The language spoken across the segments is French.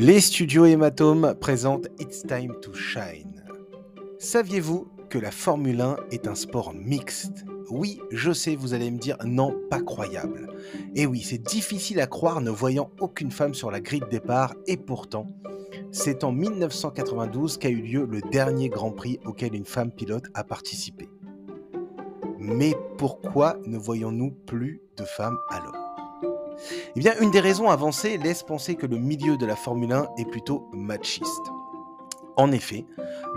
Les studios Hématome présentent It's Time to Shine. Saviez-vous que la Formule 1 est un sport mixte? Oui, je sais, vous allez me dire non, pas croyable. Et oui, c'est difficile à croire ne voyant aucune femme sur la grille de départ, et pourtant, c'est en 1992 qu'a eu lieu le dernier Grand Prix auquel une femme pilote a participé. Mais pourquoi ne voyons-nous plus de femmes alors? Eh bien, une des raisons avancées laisse penser que le milieu de la Formule 1 est plutôt machiste. En effet,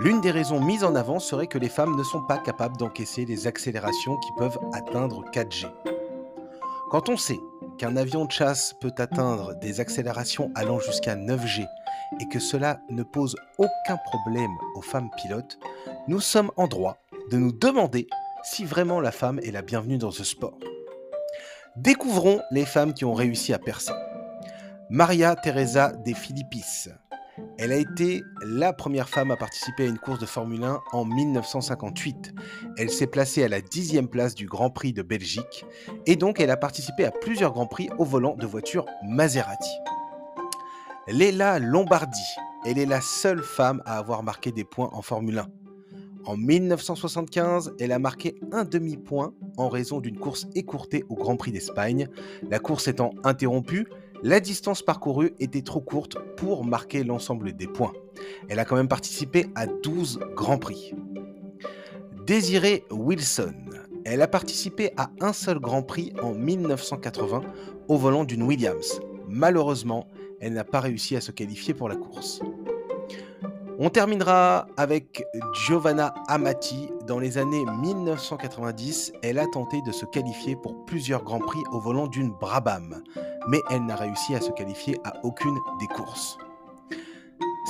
l'une des raisons mises en avant serait que les femmes ne sont pas capables d'encaisser les accélérations qui peuvent atteindre 4G. Quand on sait qu'un avion de chasse peut atteindre des accélérations allant jusqu'à 9G et que cela ne pose aucun problème aux femmes pilotes, nous sommes en droit de nous demander si vraiment la femme est la bienvenue dans ce sport. Découvrons les femmes qui ont réussi à percer. Maria Teresa de Filippis. Elle a été la première femme à participer à une course de Formule 1 en 1958. Elle s'est placée à la dixième place du Grand Prix de Belgique et donc elle a participé à plusieurs Grands Prix au volant de voitures Maserati. Léla Lombardi, elle est la seule femme à avoir marqué des points en Formule 1. En 1975, elle a marqué un demi-point en raison d'une course écourtée au Grand Prix d'Espagne. La course étant interrompue, la distance parcourue était trop courte pour marquer l'ensemble des points. Elle a quand même participé à 12 Grands Prix. Désirée Wilson, elle a participé à un seul Grand Prix en 1980 au volant d'une Williams. Malheureusement, elle n'a pas réussi à se qualifier pour la course. On terminera avec Giovanna Amati. Dans les années 1990, elle a tenté de se qualifier pour plusieurs grands prix au volant d'une Brabham, mais elle n'a réussi à se qualifier à aucune des courses.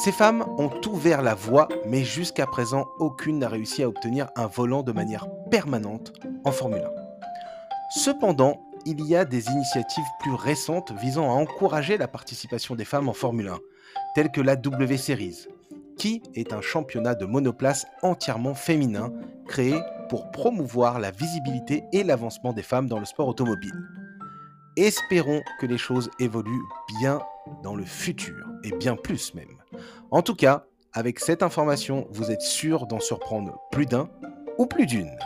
Ces femmes ont ouvert la voie, mais jusqu'à présent, aucune n'a réussi à obtenir un volant de manière permanente en Formule 1. Cependant, il y a des initiatives plus récentes visant à encourager la participation des femmes en Formule 1, telles que la W Series, qui est un championnat de monoplace entièrement féminin créé pour promouvoir la visibilité et l'avancement des femmes dans le sport automobile. Espérons que les choses évoluent bien dans le futur, et bien plus même. En tout cas, avec cette information, vous êtes sûr d'en surprendre plus d'un ou plus d'une.